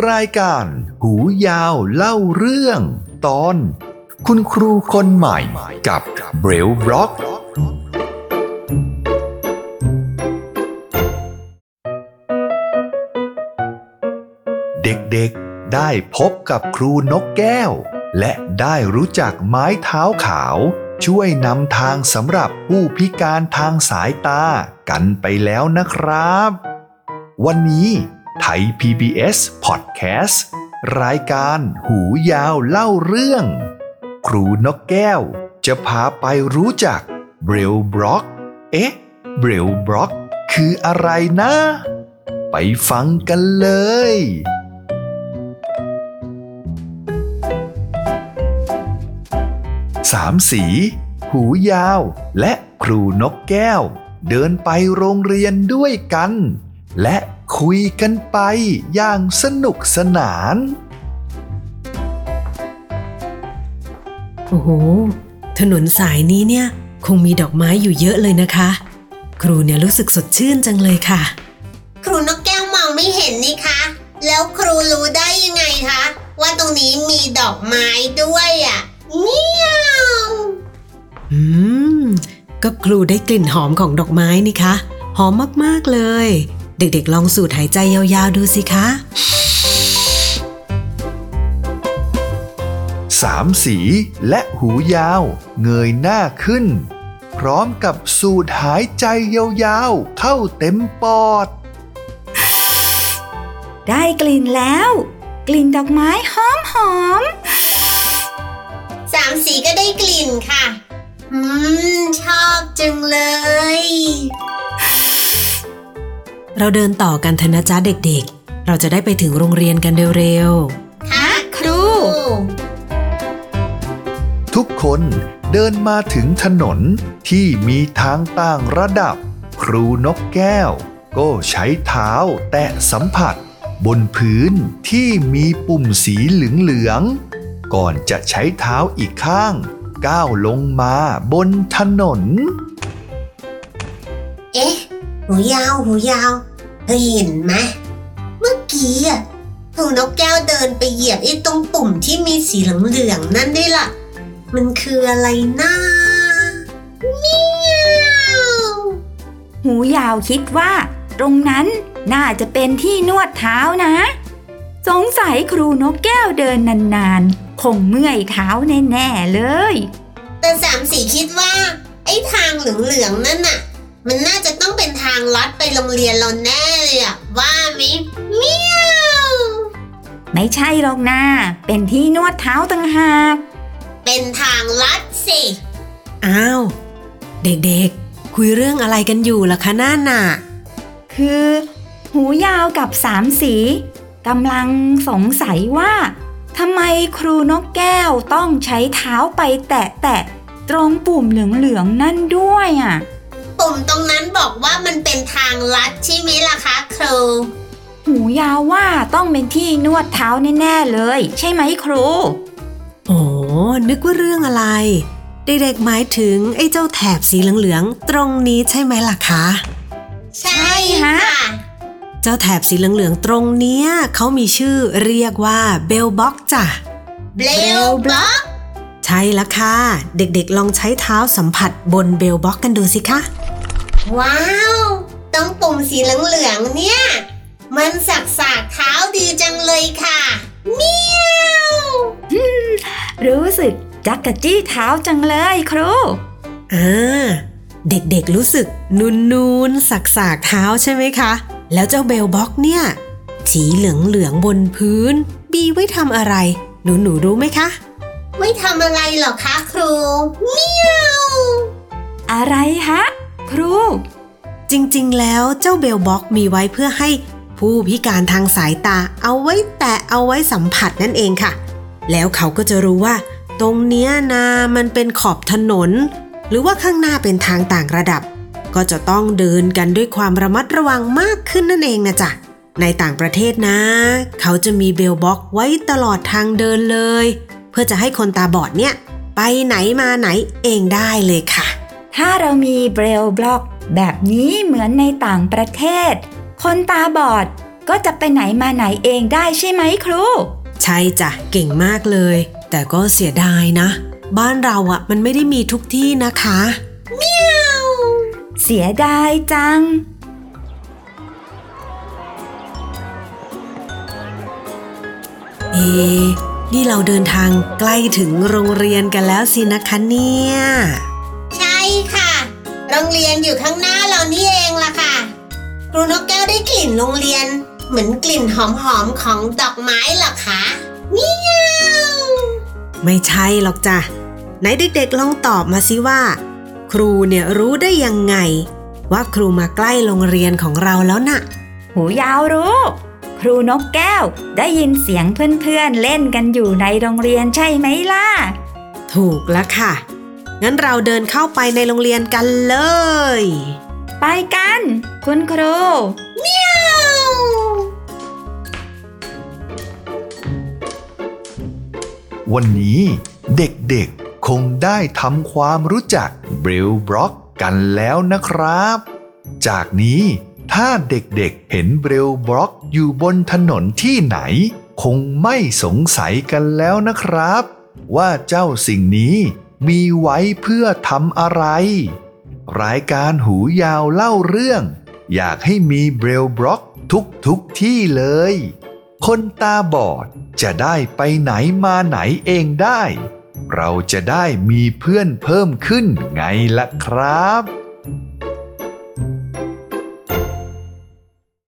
รายการ หูยาวเล่าเรื่อง ตอน คุณครูคนใหม่กับเบรลบล็อกเด็กๆได้พบกับครูนกแก้ว และได้รู้จักไม้เท้าขาว ช่วยนำทางสำหรับผู้พิการทางสายตากันไปแล้วนะครับ วันนี้ ไทย PBS Podcast รายการหูยาวเล่าเรื่อง ครูนกแก้ว จะพาไปรู้จักเบรลบล็อก เอ๊ะ เบรลบล็อก คืออะไรนะ ไปฟังกันเลย สามสี หูยาว และครูนกแก้ว เดินไปโรงเรียนด้วยกัน และ คุยกันไปอย่างสนุกสนาน โอ้โห ถนนสายนี้เนี่ย คงมีดอกไม้อยู่เยอะเลยนะคะ ครูเนี่ยรู้สึกสดชื่นจังเลยค่ะ ครูนกแก้วมองไม่เห็นนี่คะ แล้วครูรู้ได้ยังไงคะ ว่าตรงนี้มีดอกไม้ด้วยอะเมียวอืม ก็ครูได้กลิ่นหอมของดอกไม้นี่คะ หอมมากๆเลย เด็กๆ ลองสูดหายใจยาวๆ ดูสิคะสามสีและหูยาว เงยหน้าขึ้น พร้อมกับสูดหายใจยาวๆ เข้าเต็มปอด ได้กลิ่นแล้ว กลิ่นดอกไม้หอมหอมสามสีก็ได้กลิ่นค่ะ เราเดินต่อกันเถอะนะจ๊ะเด็กๆ เราจะได้ไปถึงโรงเรียนกันเร็วค่ะครู ทุกคนเดินมาถึงถนนที่มีทางต่างระดับ ครูนกแก้ว ก็ใช้เท้าแตะสัมผัส บนพื้นที่มีปุ่มสีเหลืองๆ ก่อนจะใช้เท้าอีกข้าง ก้าวลงมาบนถนน เอ๊ะ หูยาว หูยาว เธอเห็นไหมเมื่อกี้อะครูนกแก้วเดินไปเหยียบไอ้ตรงปุ่มที่มีสีเหลืองๆนั่นด้วยล่ะ มันคืออะไรนะเมียวๆหูยาวคิดว่า ตรงนั้นน่าจะเป็นที่นวดเท้านะ สงสัยครูนกแก้วเดินนานๆ คงเมื่อยเท้าแน่ๆเลย แต่สามสีคิดว่า ไอ้ทางเหลืองๆนั่นน่ะ มันน่าจะต้องเป็นทางลัดไปโรงเรียนเราแน่ เลยอะว่ามิเมียวไม่ใช่หรอกนะเป็นที่นวดเท้าต่างหาก เป็นทางลัดสิๆอ้าว เด็กๆ คุยเรื่องอะไรกันอยู่ล่ะคะน่าน่ะ คือ หูยาวกับสามสีกำลังสงสัยว่าทำไมครูนกแก้วต้องใช้เท้าไปแตะแตะๆตรงปุ่มเหลืองๆนั่นด้วยอะ ปุ่มตรงนั้นบอกว่ามันเป็นทางลัดใช่ไหมล่ะคะครู หูยาวว่าต้องเป็นที่นวดเท้าแน่ๆเลย ใช่ไหมครู โอ้นึกว่าเรื่องอะไร เด็กๆหมายถึงไอ้เจ้าแถบสีเหลืองๆตรงนี้ใช่ไหมล่ะคะ ใช่ฮะค่ะ เจ้าแถบสีเหลืองๆตรงเนี้ยเขามีชื่อเรียกว่า braille block จ้ะ braille block ใช่แล้วค่ะ เด็กๆ ลองใช้เท้าสัมผัสบน braille block กันดูสิคะ ว้าวต้องปุ่มสีเหลืองๆเนี่ย มันสักสากๆเท้าดีจังเลยค่ะ เมียวรู้สึกจักกะจี้เท้าจังเลยครูอ่าเด็กๆรู้สึกนูนนูนๆสักสากๆเท้าใช่ไหมคะ แล้วเจ้าเบลบ็อกเนี่ย สีเหลืองๆบนพื้น บีไว้ทำอะไร หนูหนูๆรู้ไหมคะ ไม่ทำอะไรหรอคะครูเมียวอะไรฮะ ครู จริงๆ แล้วเจ้า braille block มีไว้เพื่อให้ผู้พิการทางสายตาเอาไว้แตะเอาไว้สัมผัสนั่นเองค่ะ แล้วเขาก็จะรู้ว่า ตรงเนี้ยนะมันเป็นขอบถนน หรือว่าข้างหน้าเป็นทางต่างระดับ ก็จะต้องเดินกันด้วยความระมัดระวังมากขึ้นนั่นเองนะจ๊ะในต่างประเทศนะ เขาจะมี braille block ไว้ตลอดทางเดินเลย เพื่อจะให้คนตาบอดเนี่ย ไปไหนมาไหนเองได้เลยค่ะ ถ้าเรามีเบรลบล็อกแบบนี้เหมือนในต่างประเทศ คนตาบอดก็จะไปไหนมาไหนเองได้ใช่ไหมครู ใช่จ้ะเก่งมากเลย แต่ก็เสียดายนะ บ้านเราอะมันไม่ได้มีทุกที่นะคะเสียดายจัง เอะนี่เราเดินทางใกล้ถึงโรงเรียนกันแล้วสินะคะเนี่ยใช่ ค่ะ โรงเรียนอยู่ข้างหน้าเรานี่เองล่ะค่ะครูนกแก้วได้กลิ่นโรงเรียน เหมือนกลิ่นหอมๆของดอกไม้เหรอคะเมียวไม่ใช่หรอกจ้ะไหนเด็กๆลองตอบมาสิว่า ครูเนี่ยรู้ได้ยังไง ว่าครูมาใกล้โรงเรียนของเราแล้วน่ะ หูยาวรู้ ครูนกแก้วได้ยินเสียงเพื่อนๆเล่นกันอยู่ในโรงเรียนใช่ไหมล่ะ ถูกแล้วค่ะ งั้นเราเดินเข้าไปในโรงเรียนกันเลย ไปกัน คุณครูวันนี้เด็กๆคงได้ทำความรู้จักเบรลบล็อกกันแล้วนะครับ จากนี้ถ้าเด็กๆเห็นเบรลบล็อกอยู่บนถนนที่ไหน คงไม่สงสัยกันแล้วนะครับ ว่าเจ้าสิ่งนี้ มีไว้เพื่อทำอะไร รายการหูยาวเล่าเรื่อง อยากให้มีเบรลบล็อกทุกทุกที่เลย คนตาบอดจะได้ไปไหนมาไหนเองได้ เราจะได้มีเพื่อนเพิ่มขึ้นไงล่ะครับ